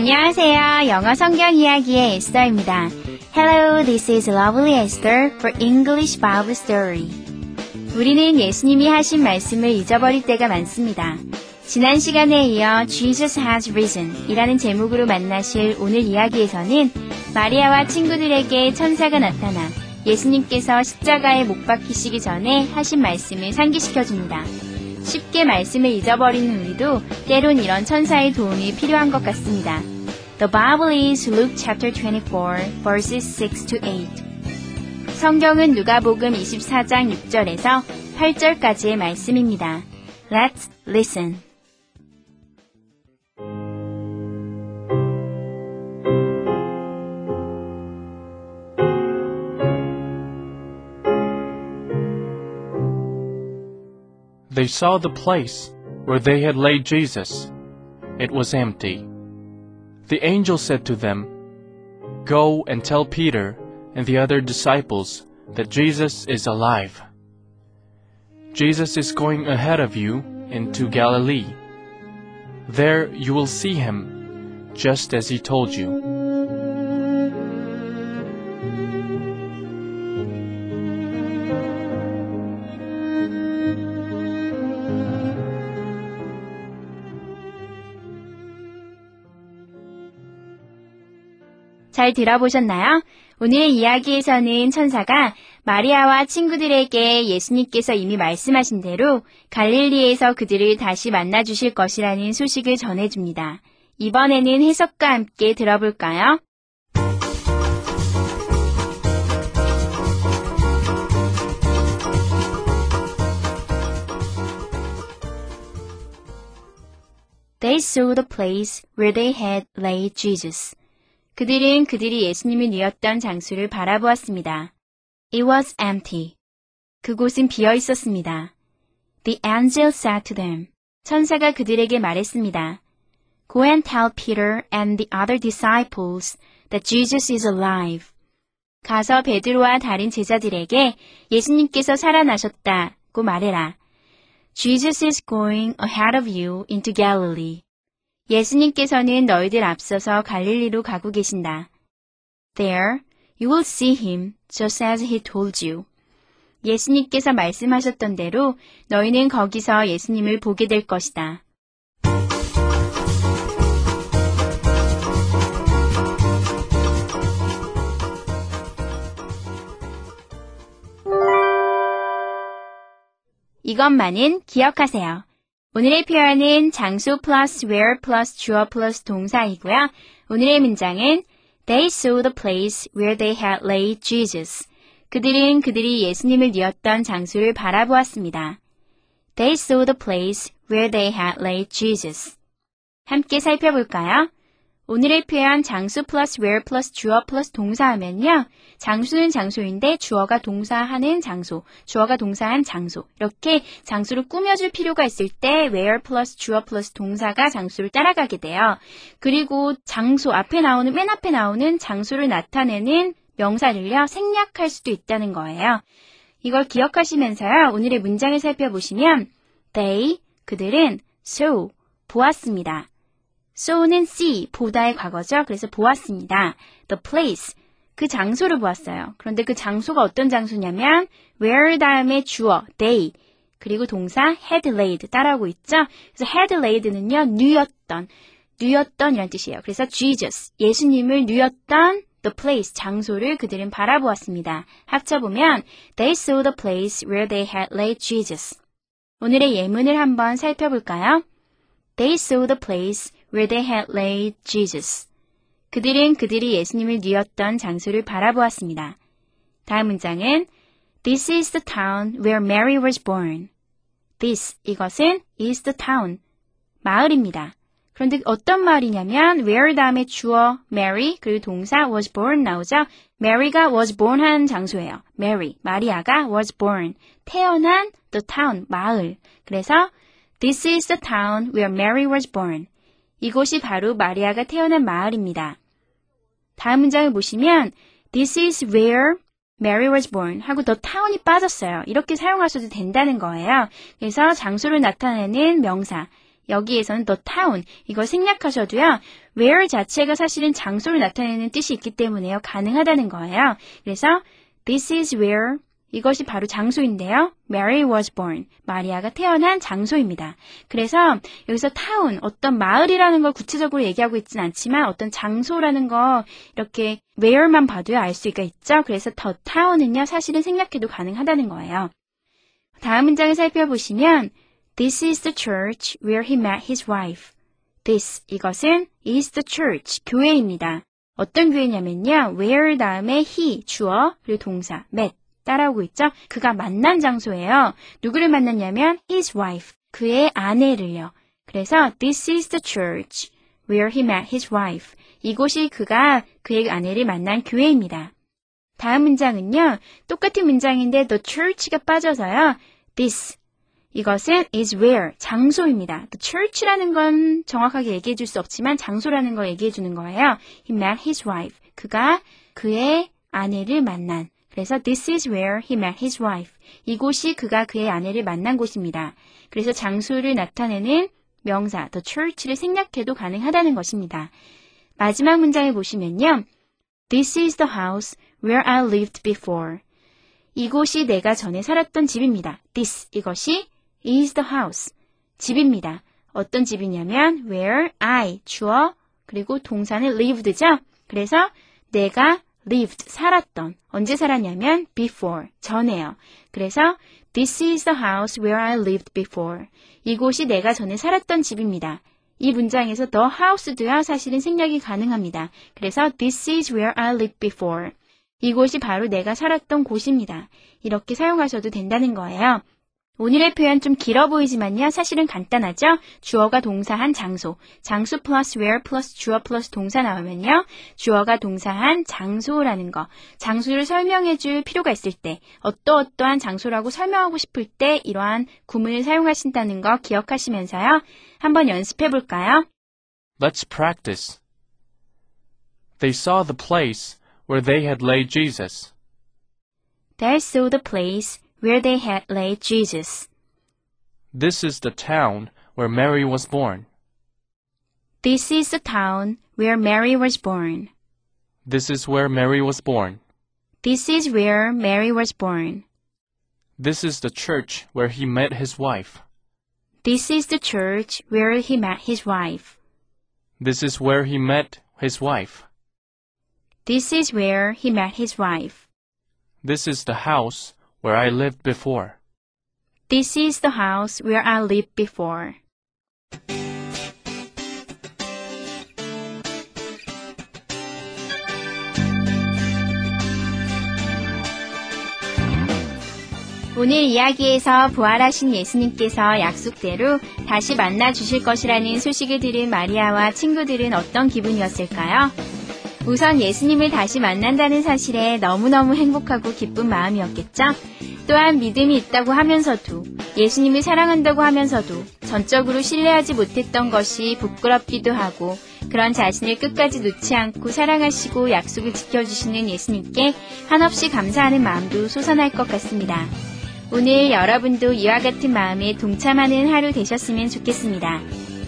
안녕하세요. 영어 성경 이야기의 에스더입니다. Hello, this is Lovely Esther for English Bible Story. 우리는 예수님이 하신 말씀을 잊어버릴 때가 많습니다. 지난 시간에 이어 Jesus has risen 이라는 제목으로 만나실 오늘 이야기에서는 마리아와 친구들에게 천사가 나타나 예수님께서 십자가에 못 박히시기 전에 하신 말씀을 상기시켜 줍니다. 쉽게 말씀을 잊어버리는 우리도 때론 이런 천사의 도움이 필요한 것 같습니다. The Bible is Luke chapter 24 verses 6 to 8. 성경은 누가복음 24장 6절에서 8절까지의 말씀입니다. Let's listen. They saw the place where they had laid Jesus. It was empty. The angel said to them, Go and tell Peter and the other disciples that Jesus is alive. Jesus is going ahead of you into Galilee. There you will see him, just as he told you. 잘 들어보셨나요? 오늘 이야기에서는 천사가 마리아와 친구들에게 예수님께서 이미 말씀하신 대로 갈릴리에서 그들을 다시 만나 주실 것이라는 소식을 전해줍니다. 이번에는 해석과 함께 들어볼까요? They saw the place where they had laid Jesus. 그들은 그들이 예수님을 뉘었던 장소를 바라보았습니다. It was empty. 그곳은 비어 있었습니다. The angel said to them. 천사가 그들에게 말했습니다. Go and tell Peter and the other disciples that Jesus is alive. 가서 베드로와 다른 제자들에게 예수님께서 살아나셨다고 말해라. Jesus is going ahead of you into Galilee. 예수님께서는 너희들 앞서서 갈릴리로 가고 계신다. There you will see him just as he told you. 예수님께서 말씀하셨던 대로 너희는 거기서 예수님을 보게 될 것이다. 이것만은 기억하세요. 오늘의 표현은 장소 플러스 where 플러스 주어 플러스 동사이고요. 오늘의 문장은 They saw the place where they had laid Jesus. 그들은 그들이 예수님을 뉘었던 장소를 바라보았습니다. They saw the place where they had laid Jesus. 함께 살펴볼까요? 오늘의 표현 장소 플러스 where 플러스 주어 플러스 동사하면요. 장소는 장소인데 주어가 동사하는 장소, 주어가 동사한 장소. 이렇게 장소를 꾸며줄 필요가 있을 때 where 플러스 주어 플러스 동사가 장소를 따라가게 돼요. 그리고 장소 앞에 나오는 맨 앞에 나오는 장소를 나타내는 명사를요. 생략할 수도 있다는 거예요. 이걸 기억하시면서요. 오늘의 문장을 살펴보시면 they 그들은 saw 보았습니다. Saw는 see, 보다의 과거죠. 그래서 보았습니다. the place, 그 장소를 보았어요. 그런데 그 장소가 어떤 장소냐면 where 다음에 주어, they, 그리고 동사 had laid 따라오고 있죠. 그래서 had laid는요, 누였던, 누였던 이란 뜻이에요. 그래서 Jesus, 예수님을 누였던 the place, 장소를 그들은 바라보았습니다. 합쳐보면 they saw the place where they had laid Jesus. 오늘의 예문을 한번 살펴볼까요? They saw the place where they had laid Jesus. 그들은 그들이 예수님을 뉘었던 장소를 바라보았습니다. 다음 문장은 This is the town where Mary was born. This, 이것은 is the town, 마을입니다. 그런데 어떤 말이냐면 where 다음에 주어 Mary 그리고 동사 was born 나오죠. Mary가 was born 한 장소예요. Mary, 마리아가 was born, 태어난 the town, 마을. 그래서 this is the town where Mary was born. 이곳이 바로 마리아가 태어난 마을입니다. 다음 문장을 보시면 this is where Mary was born 하고 the town이 빠졌어요. 이렇게 사용하셔도 된다는 거예요. 그래서 장소를 나타내는 명사 여기에서는 the town 이걸 생략하셔도요. where 자체가 사실은 장소를 나타내는 뜻이 있기 때문에요. 가능하다는 거예요. 그래서 this is where 이것이 바로 장소인데요. Mary was born. 마리아가 태어난 장소입니다. 그래서 여기서 town, 어떤 마을이라는 걸 구체적으로 얘기하고 있진 않지만 어떤 장소라는 거 이렇게 where만 봐도요 알 수가 있죠. 그래서 the town은요 사실은 생략해도 가능하다는 거예요. 다음 문장을 살펴보시면 This is the church where he met his wife. This, 이것은 is the church, 교회입니다. 어떤 교회냐면요. where 다음에 he, 주어, 그리고 동사, met, 따라오고 있죠. 그가 만난 장소예요. 누구를 만났냐면 his wife, 그의 아내를요. 그래서 this is the church where he met his wife. 이곳이 그가 그의 아내를 만난 교회입니다. 다음 문장은요. 똑같은 문장인데 the church가 빠져서요. this, 이것은 is where, 장소입니다. The church라는 건 정확하게 얘기해 줄 수 없지만 장소라는 걸 얘기해 주는 거예요. He met his wife. 그가 그의 아내를 만난. 그래서 this is where he met his wife. 이곳이 그가 그의 아내를 만난 곳입니다. 그래서 장소를 나타내는 명사 the church를 생략해도 가능하다는 것입니다. 마지막 문장을 보시면요. This is the house where I lived before. 이곳이 내가 전에 살았던 집입니다. This 이것이 is the house. 집입니다. 어떤 집이냐면 where I 주어 그리고 동사는 lived죠. 그래서 내가 lived 살았던 언제 살았냐면 before 전에요. 그래서 this is the house where I lived before. 이곳이 내가 전에 살았던 집입니다. 이 문장에서 the house도요 사실은 생략이 가능합니다. 그래서 this is where I lived before. 이곳이 바로 내가 살았던 곳입니다. 이렇게 사용하셔도 된다는 거예요. 오늘의 표현 좀 길어 보이지만요. 사실은 간단하죠? 주어가 동사한 장소. 장소 플러스 where 플러스 주어 플러스 동사 나오면요. 주어가 동사한 장소라는 거. 장소를 설명해 줄 필요가 있을 때, 어떠어떠한 장소라고 설명하고 싶을 때 이러한 구문을 사용하신다는 거 기억하시면서요. 한번 연습해 볼까요? Let's practice. They saw the place where they had laid Jesus. They saw the place where they had laid Jesus. This is the town where Mary was born. This is the town where Mary was born. This is where Mary was born. This is where Mary was born. This is the church where he met his wife. This is the church where he met his wife. This is where he met his wife. This is where he met his wife. This is the house where I lived before. This is the house where I lived before. 오늘 이야기에서 부활하신 예수님께서 약속대로 다시 만나 주실 것이라는 소식을 들은 마리아와 친구들은 어떤 기분이었을까요? 우선 예수님을 다시 만난다는 사실에 너무너무 행복하고 기쁜 마음이었겠죠? 또한 믿음이 있다고 하면서도 예수님을 사랑한다고 하면서도 전적으로 신뢰하지 못했던 것이 부끄럽기도 하고 그런 자신을 끝까지 놓지 않고 사랑하시고 약속을 지켜주시는 예수님께 한없이 감사하는 마음도 솟아날 것 같습니다. 오늘 여러분도 이와 같은 마음에 동참하는 하루 되셨으면 좋겠습니다.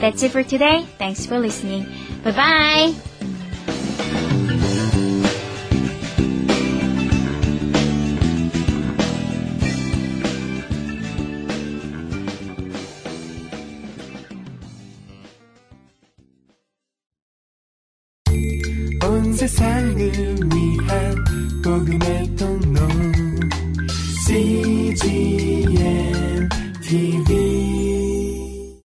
That's it for today. Thanks for listening. Bye bye. 세상을 위한 복음의 통로. CGM